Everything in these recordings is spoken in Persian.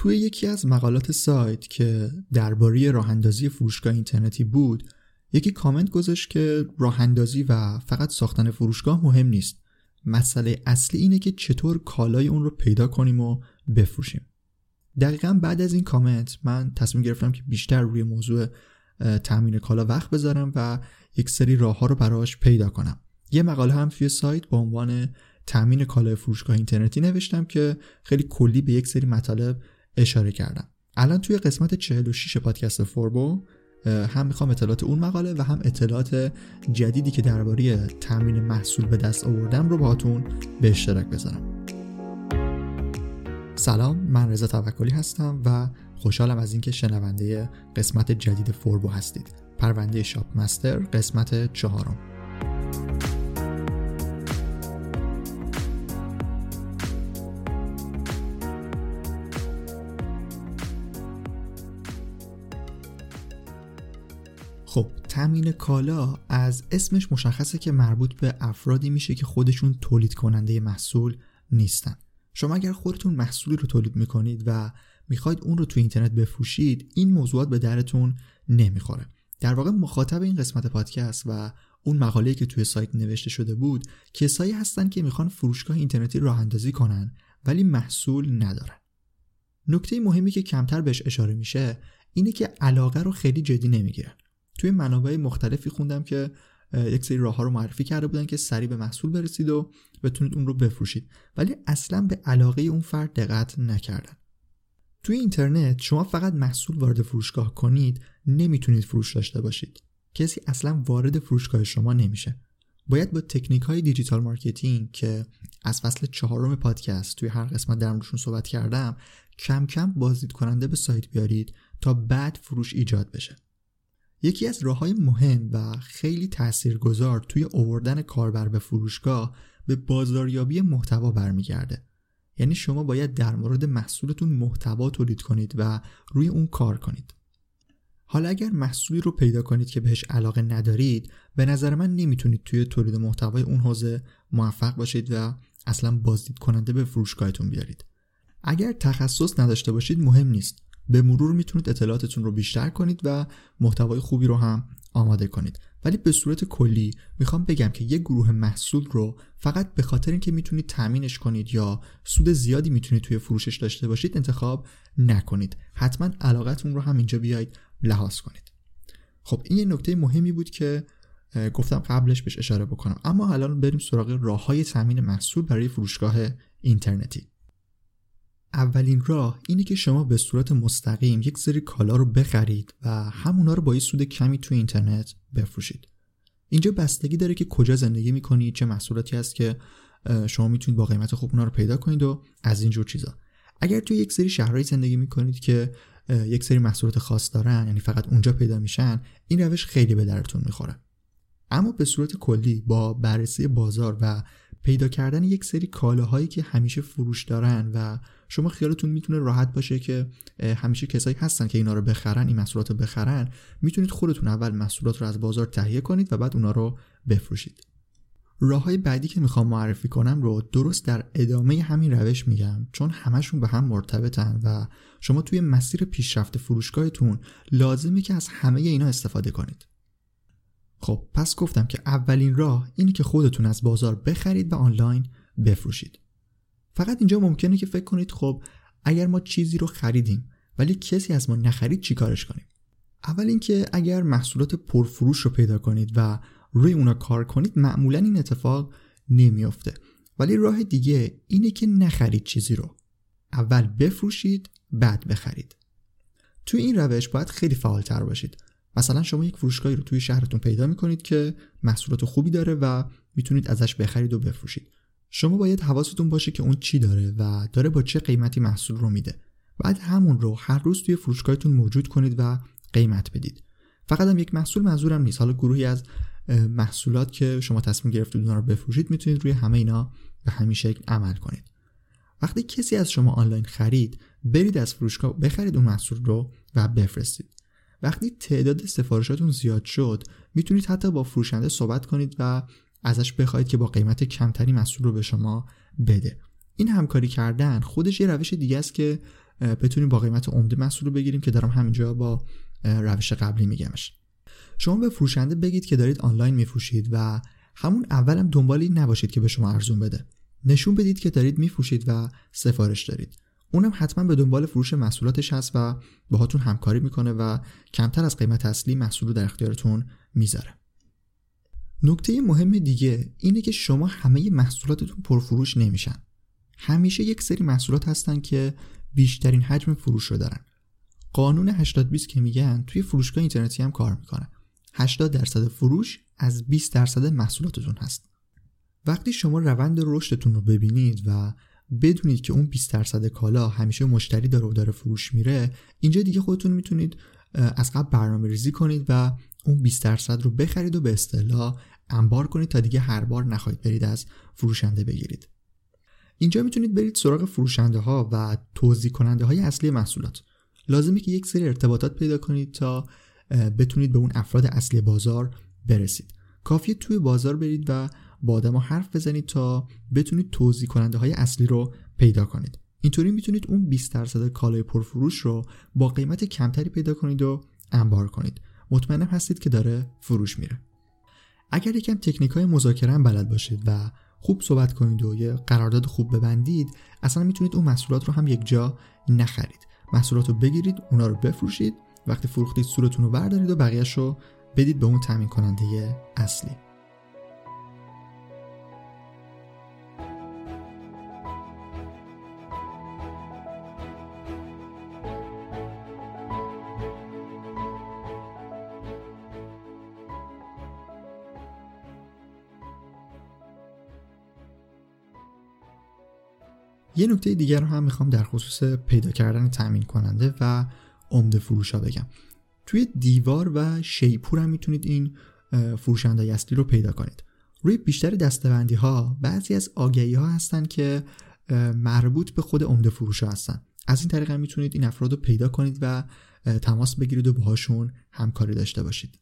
توی یکی از مقالات سایت که درباره راه اندازی فروشگاه اینترنتی بود یکی کامنت گذاشت که راه اندازی و فقط ساختن فروشگاه مهم نیست. مسئله اصلی اینه که چطور کالای اون رو پیدا کنیم و بفروشیم. دقیقا بعد از این کامنت من تصمیم گرفتم که بیشتر روی موضوع تامین کالا وقت بذارم و یک سری راه ها رو براش پیدا کنم. یه مقاله هم توی سایت با عنوان تامین کالای فروشگاه اینترنتی نوشتم که خیلی کلی به یک سری مطالب اشاره کردم. الان توی قسمت 46 پادکست فوربو هم می‌خوام اطلاعات اون مقاله و هم اطلاعات جدیدی که درباره تامین محصول به دست آوردم رو باهاتون به اشتراک بذارم. سلام من رضا توکلی هستم و خوشحالم از اینکه شنونده قسمت جدید فوربو هستید. پرونده شاپ مستر قسمت چهارم. تامین کالا از اسمش مشخصه که مربوط به افرادی میشه که خودشون تولید کننده محصول نیستن. شما اگر خودتون محصولی رو تولید می‌کنید و می‌خواید اون رو تو اینترنت بفروشید این موضوعات به درتون نمی‌خوره. در واقع مخاطب این قسمت پادکست و اون مقاله‌ای که توی سایت نوشته شده بود کسایی هستن که می‌خوان فروشگاه اینترنتی راه اندازی کنن ولی محصول ندارن. نکته مهمی که کمتر بهش اشاره میشه اینه که علاقه رو خیلی جدی نمی‌گیرن. توی منابع مختلفی خوندم که یک سری راه ها رو معرفی کرده بودن که سریع به محصول برسید و بتونید اون رو بفروشید. ولی اصلا به علاقه اون فرد دقت نکردن. توی اینترنت شما فقط محصول وارد فروشگاه کنید نمی‌تونید فروش داشته باشید. کسی اصلا وارد فروشگاه شما نمیشه. باید با تکنیک های digital marketing که از فصل چهارم پادکست توی هر قسمت در موردشون صحبت کردم کم کم بازدید کننده به سایت بیارید تا بعد فروش ایجاد بشه. یکی از راه های مهم و خیلی تاثیرگذار توی اووردن کاربر به فروشگاه به بازاریابی محتوا برمیگرده. یعنی شما باید در مورد محصولتون محتوا تولید کنید و روی اون کار کنید. حالا اگر محصولی رو پیدا کنید که بهش علاقه ندارید به نظر من نمی‌تونید توی تولید محتوای اون حوزه موفق باشید و اصلا بازدید کننده به فروشگاهتون بیارید. اگر تخصص نداشته باشید مهم نیست. به مرور می‌تونید اطلاعاتتون رو بیشتر کنید و محتوای خوبی رو هم آماده کنید. ولی به صورت کلی می‌خوام بگم که یک گروه محصول رو فقط به خاطر اینکه می‌تونید تامینش کنید یا سود زیادی می‌تونید توی فروشش داشته باشید انتخاب نکنید. حتما علاقتون رو هم اینجا بیاید لحاظ کنید. خب این یه نکته مهمی بود که گفتم قبلش بهش اشاره بکنم. اما الان بریم سراغ راه های تامین محصول برای فروشگاه اینترنتی. اولین راه اینه که شما به صورت مستقیم یک سری کالا رو بخرید و همونا رو با یه سود کمی تو اینترنت بفروشید. اینجا بستگی داره که کجا زندگی می‌کنید چه محصولاتی هست که شما می‌تونید با قیمت خوب اونا رو پیدا کنید و از اینجور چیزا. اگر توی یک سری شهرهایی زندگی می‌کنید که یک سری محصولات خاص دارن یعنی فقط اونجا پیدا میشن این روش خیلی به درتون می‌خوره. اما به صورت کلی با بررسی بازار و پیدا کردن یک سری کالاهایی که همیشه فروش دارن و شما خیالتون می‌تونه راحت باشه که همیشه کسایی هستن که اینا رو بخرن این محصولات رو بخرن می‌تونید خودتون اول محصولات رو از بازار تهیه کنید و بعد اونا رو بفروشید. راه های بعدی که می‌خوام معرفی کنم رو درست در ادامه همین روش میگم چون همشون به هم مرتبطن و شما توی مسیر پیشرفت فروشگاهتون لازمه که از همه اینا استفاده کنید. خب پس گفتم که اولین راه اینه که خودتون از بازار بخرید و آنلاین بفروشید. فقط اینجا ممکنه که فکر کنید خب اگر ما چیزی رو خریدیم ولی کسی از ما نخرید چیکارش کنیم؟ اول اینکه اگر محصولات پرفروش رو پیدا کنید و روی اونا کار کنید معمولا این اتفاق نمیافته. ولی راه دیگه اینه که نخرید چیزی رو. اول بفروشید بعد بخرید. توی این روش باید خیلی فعالتر باشید. مثلا شما یک فروشگاهی رو توی شهرتون پیدا می‌کنید که محصولات خوبی داره و می‌تونید ازش بخرید و بفروشید. شما باید حواستون باشه که اون چی داره و داره با چه قیمتی محصول رو میده. بعد همون رو هر روز توی فروشگاهتون موجود کنید و قیمت بدید. فقط هم یک محصول منظورم نیست. حالا گروهی از محصولات که شما تصمیم گرفتید اونها رو بفروشید می‌تونید روی همه اینا به همین شکل عمل کنید. وقتی کسی از شما آنلاین خرید برید از فروشگاه بخرید اون محصول رو و بفرستید. وقتی تعداد سفارشاتون زیاد شد می‌تونید حتی با فروشنده صحبت کنید و ازش بخواید که با قیمت کمتری محصول رو به شما بده. این همکاری کردن خودش یه روش دیگه است که بتونیم با قیمت عمده محصول رو بگیریم که دارم همینجا با روش قبلی میگمش. شما به فروشنده بگید که دارید آنلاین میفروشید و همون اولم دنبال این نباشید که به شما ارزون بده. نشون بدید که دارید میفروشید و سفارش دارید. اونم حتما به دنبال فروش محصولاتش هست و باهاتون همکاری می‌کنه و کمتر از قیمت اصلی محصول رو در اختیارتون می‌ذاره. نکته مهم دیگه اینه که شما همه محصولاتتون پرفروش نمیشن. همیشه یک سری محصولات هستن که بیشترین حجم فروش رو دارن. قانون 80 20 که میگن توی فروشگاه اینترنتی هم کار می‌کنه. 80 درصد فروش از 20 درصد محصولاتتون هست. وقتی شما روند رشدتون رو ببینید و بدونید که اون 20 درصد کالا همیشه مشتری داره و داره فروش میره اینجا دیگه خودتون می‌تونید از قبل برنامه ریزی کنید و اون 20 درصد رو بخرید و به اصطلاح انبار کنید تا دیگه هر بار نخواهید برید از فروشنده بگیرید. اینجا می‌تونید برید سراغ فروشنده ها و توضیح کننده های اصلی محصولات. لازمه که یک سری ارتباطات پیدا کنید تا بتونید به اون افراد اصلی بازار برسید. کافیه توی بازار برید و با آدم حرف بزنید تا بتونید توضیح کننده های اصلی رو پیدا کنید. اینطوری می‌تونید اون 20 درصد کالای پرفروش رو با قیمت کمتری پیدا کنید و انبار کنید. مطمئنم هستید که داره فروش میره. اگر یکم تکنیک های مذاکره بلد باشید و خوب صحبت کنید و یه قرارداد خوب ببندید اصلا می‌تونید اون محصولات رو هم یک جا نخرید. محصولات رو بگیرید اونا رو بفروشید وقتی فروختید صورتون رو بردارید و بقیهش رو بدید به اون تامین کننده اصلی. یه نکته دیگر رو هم می‌خوام در خصوص پیدا کردن تامین کننده و عمده فروش ها بگم. توی دیوار و شیپور هم می‌تونید این فروشنده اصلی رو پیدا کنید. روی بیشتر دستبندی ها بعضی از آگهی ها هستن که مربوط به خود عمده فروش ها هستن. از این طریق هم می‌تونید این افراد رو پیدا کنید و تماس بگیرید و باهاشون همکاری داشته باشید.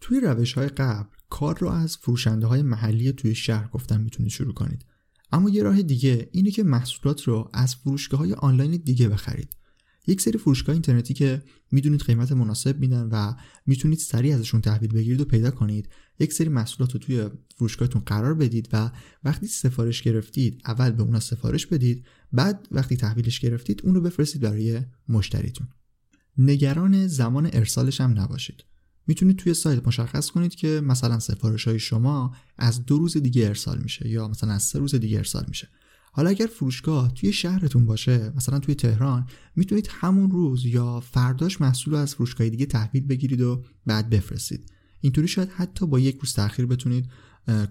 توی روش های قبل کار رو از فروشنده های محلی توی شهر گفتم می‌تونید شروع کنید. اما یه راه دیگه اینه که محصولات رو از فروشگاه های آنلاین دیگه بخرید. یک سری فروشگاه اینترنتی که می‌دونید قیمت مناسب میدن و می‌تونید سریع ازشون تحویل بگیرید و پیدا کنید. یک سری محصولات رو توی فروشگاهتون قرار بدید و وقتی سفارش گرفتید اول به اونا سفارش بدید بعد وقتی تحویلش گرفتید اون رو بفرستید برای مشتریتون. نگران زمان ارسالش هم نباشید. می‌تونید توی سایت مشخص کنید که مثلا سفارش های شما از دو روز دیگه ارسال میشه یا مثلا از سه روز دیگه ارسال میشه. حالا اگر فروشگاه توی شهرتون باشه مثلا توی تهران می‌تونید همون روز یا فرداش محصول رو از فروشگاه دیگه تحویل بگیرید و بعد بفرستید. اینطوری شاید حتی با یک روز تاخیر بتونید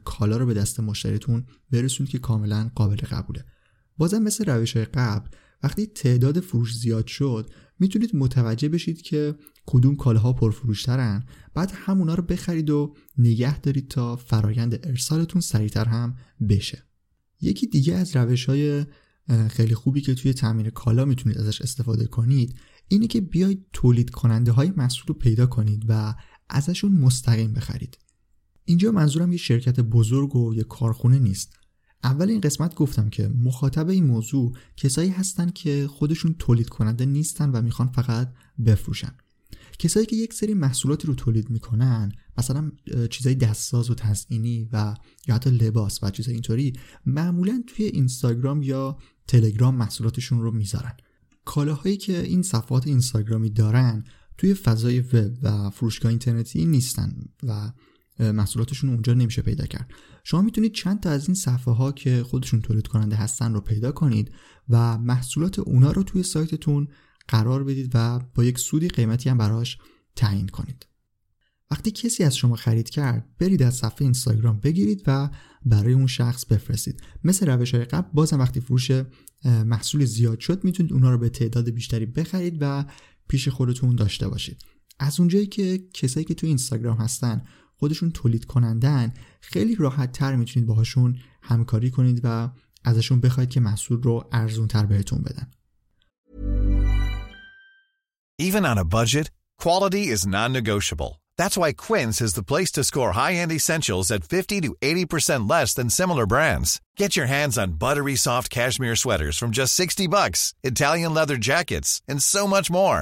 کالا رو به دست مشتریتون برسونید که کاملا قابل قبوله. بازم مثل روش های قبل وقتی تعداد فروش زیاد شد می‌تونید متوجه بشید که کدوم کالاها پرفروشترن. بعد همونا رو بخرید و نگه دارید تا فرایند ارسالتون سریعتر هم بشه. یکی دیگه از روش های خیلی خوبی که توی تامین کالا می‌تونید ازش استفاده کنید اینه که بیاید تولید کننده های محصول رو پیدا کنید و ازشون مستقیم بخرید. اینجا منظورم یه شرکت بزرگ و یه کارخونه نیست. اول این قسمت گفتم که مخاطب این موضوع کسایی هستن که خودشون تولید کننده نیستن و می‌خوان فقط بفروشن. کسایی که یک سری محصولاتی رو تولید می‌کنن مثلا چیزای دستساز و تزئینی و یا حتی لباس و چیزای اینطوری معمولا توی اینستاگرام یا تلگرام محصولاتشون رو می‌ذارن. کالاهایی که این صفحات اینستاگرامی دارن توی فضای وب و فروشگاه اینترنتی نیستن و محصولاتشون اونجا نمیشه پیدا کرد. شما می‌تونید چند تا از این صفحه ها که خودشون تولید کننده هستن رو پیدا کنید و محصولات اونا رو توی سایتتون قرار بدید و با یک سودی قیمتی هم براش تعیین کنید. وقتی کسی از شما خرید کرد برید از صفحه اینستاگرام بگیرید و برای اون شخص بفرستید. مثل روش های قبل بازم وقتی فروش محصول زیاد شد می‌تونید اونا رو به تعداد بیشتری بخرید و پیش خودتون داشته باشید. از اونجایی که کسایی که تو اینستاگرام هستن خودشون تولید کنندن خیلی راحت تر می‌تونید باهاشون همکاری کنید و ازشون بخواید که محصول رو ارزون تر بهتون بدن Even on a budget, quality is non-negotiable. That's why Quince is the place to score high-end essentials at 50 to 80% less than similar brands. Get your hands on buttery soft cashmere sweaters from just 60 bucks, Italian leather jackets, and so much more.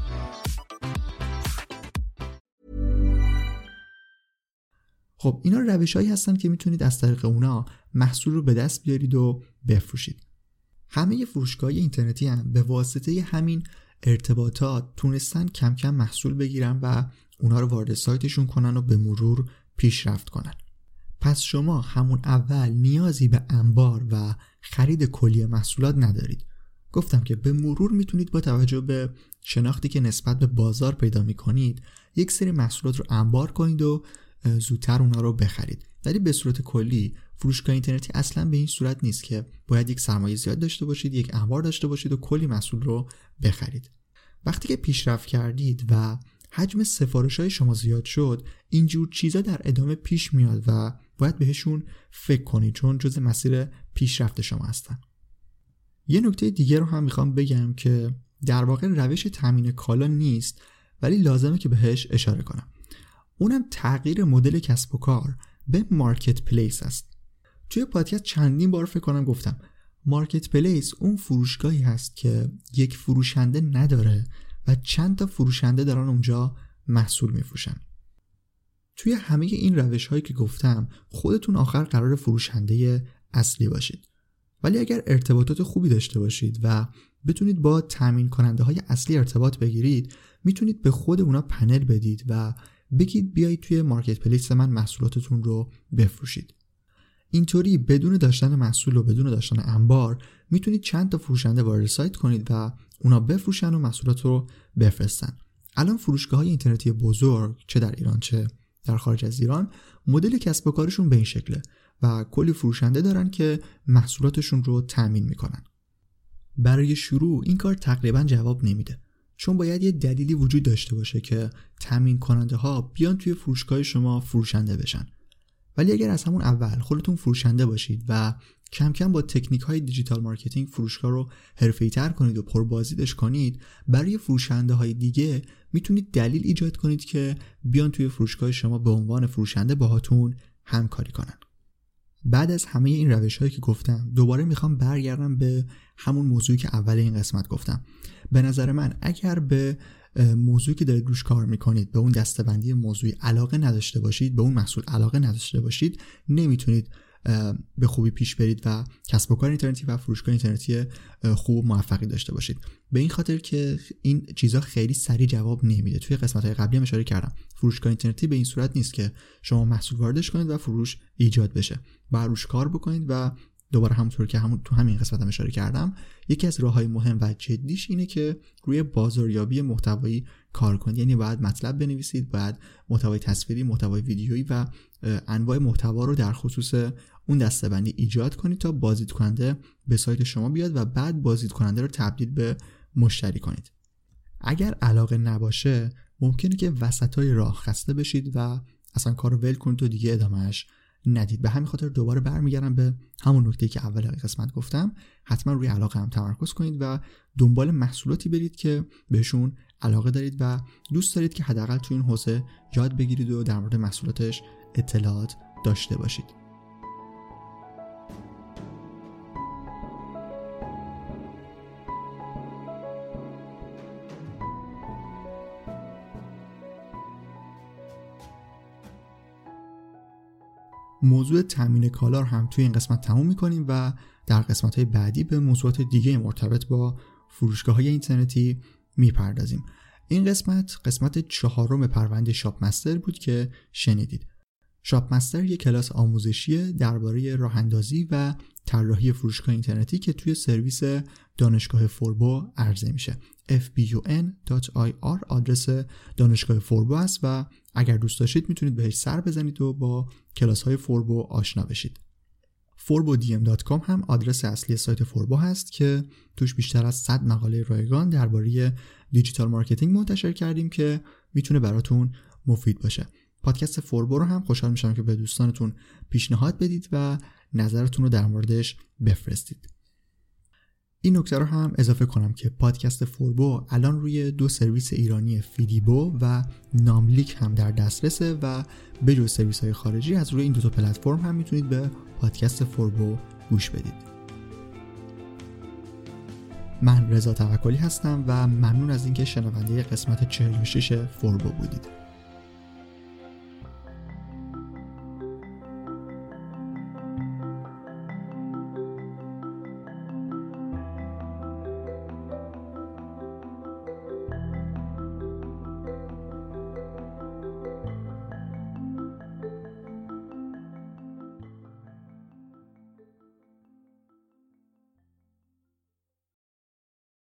خب اینا روش هایی هستن که می‌تونید از طریق اونا محصول رو به دست بیارید و بفروشید. همه فروشگاه اینترنتی هم به واسطه همین ارتباطات تونستن کم کم محصول بگیرن و اونا رو وارد سایتشون کنن و به مرور پیشرفت کنن. پس شما همون اول نیازی به انبار و خرید کلی محصولات ندارید. گفتم که به مرور می‌تونید با توجه به شناختی که نسبت به بازار پیدا می‌کنید یک سری محصولات رو انبار کنید و زودتر اونا رو بخرید. ولی به صورت کلی فروشگاه اینترنتی اصلا به این صورت نیست که باید یک سرمایه زیاد داشته باشید یک انبار داشته باشید و کلی محصول رو بخرید. وقتی که پیشرفت کردید و حجم سفارش های شما زیاد شد اینجور چیزا در ادامه پیش میاد و باید بهشون فکر کنید چون جز مسیر پیشرفت شما هستن. یه نکته دیگه رو هم می‌خوام بگم که در واقع روش تامین کالا نیست ولی لازمه که بهش اشاره کنم. اونم تغییر مدل کسب و کار به مارکت پلیس است. توی پادکست چندین بار فکر کنم گفتم مارکت پلیس اون فروشگاهی هست که یک فروشنده نداره و چند تا فروشنده دارن اونجا محصول میفروشن. توی همه این روش هایی که گفتم خودتون آخر قرار فروشنده اصلی باشید. ولی اگر ارتباطات خوبی داشته باشید و بتونید با تامین کننده های اصلی ارتباط بگیرید می‌تونید به خود اونا پنل بدید و بگید بیایید توی مارکت پلیس من محصولاتتون رو بفروشید. اینطوری بدون داشتن محصول و بدون داشتن انبار می‌تونید چند تا فروشنده وارد سایت کنید و اونا بفروشن و محصولات رو بفرستن. الان فروشگاه های اینترنتی بزرگ چه در ایران چه در خارج از ایران مدل کسب و کارشون به این شکله و کلی فروشنده دارن که محصولاتشون رو تأمین می‌کنن. برای شروع این کار تقریبا جواب نمیده. چون باید یه دلیلی وجود داشته باشه که تامین کننده ها بیان توی فروشگاه شما فروشنده بشن. ولی اگر از همون اول خودتون فروشنده باشید و کم کم با تکنیک های digital marketing فروشگاه رو حرفه‌ای تر کنید و پربازدیدش کنید برای فروشنده های دیگه می‌تونید دلیل ایجاد کنید که بیان توی فروشگاه شما به عنوان فروشنده باهاتون همکاری کنن. بعد از همه این روش هایی که گفتم دوباره می‌خوام برگردم به همون موضوعی که اول این قسمت گفتم. به نظر من اگر به موضوعی که دارید روش کار می‌کنید به اون دستبندی موضوعی علاقه نداشته باشید به اون محصول علاقه نداشته باشید نمی‌تونید به خوبی پیش برید و کسب و کار اینترنتی و فروشگاه اینترنتی خوب و موفقی داشته باشید. به این خاطر که این چیزها خیلی سریع جواب نمیده. توی قسمت های قبلی هم اشاره کردم. فروشگاه اینترنتی به این صورت نیست که شما محصول واردش کنید و فروش ایجاد بشه. باید روش کار بکنید و دوباره همونطور که همون تو همین قسمت هم اشاره کردم یکی از راه های مهم و جدیش اینه که روی بازاریابی محتوایی کار کنید. یعنی باید مطلب بنویسید باید محتوای تصویری محتوای ویدیویی و انواع محتوا رو در خصوص اون دستبندی ایجاد کنید تا بازدید کننده به سایت شما بیاد و بعد بازدید کننده رو تبدیل به مشتری کنید. اگر علاقه نباشه ممکنه که وسط های راه خسته بشید و اصلا کار ول کنید و دیگه ادامهش ندید. به همین خاطر دوباره برمیگردم به همون نکته که اول قسمت گفتم. حتما روی علاقه هم تمرکز کنید و دنبال محصولاتی برید که بهشون علاقه دارید و دوست دارید که حداقل تو این حوزه یاد بگیرید و در مورد محصولاتش اطلاعات داشته باشید. موضوع تامین کالا هم توی این قسمت تموم می‌کنیم و در قسمت های بعدی به موضوعات دیگه مرتبط با فروشگاه های اینترنتی می‌پردازیم. این قسمت قسمت چهارم پرونده شاپ مستر بود که شنیدید. شاپ مستر یک کلاس آموزشی درباره راه اندازی و طراحی فروشگاه اینترنتی که توی سرویس دانشگاه فوربو عرضه میشه. Fbun.ir آدرس دانشگاه فوربو است و اگر دوست داشتید می‌تونید بهش سر بزنید و با کلاس های فوربو آشنا بشید. forbodm.com هم آدرس اصلی سایت فوربو هست که توش بیشتر از 100 مقاله رایگان درباره digital marketing منتشر کردیم که می‌تونه براتون مفید باشه. پادکست فوربو رو هم خوشحال میشم که به دوستانتون پیشنهاد بدید و نظرتون رو در موردش بفرستید. این نکته رو هم اضافه کنم که پادکست فوربو الان روی دو سرویس ایرانی فیدیبو و ناملیک هم در دسترسه و به جز سرویس های خارجی از روی این دو تا پلتفرم هم می‌تونید به پادکست فوربو گوش بدید. من رضا توکلی هستم و ممنون از اینکه شنونده قسمت 46 فوربو بودید.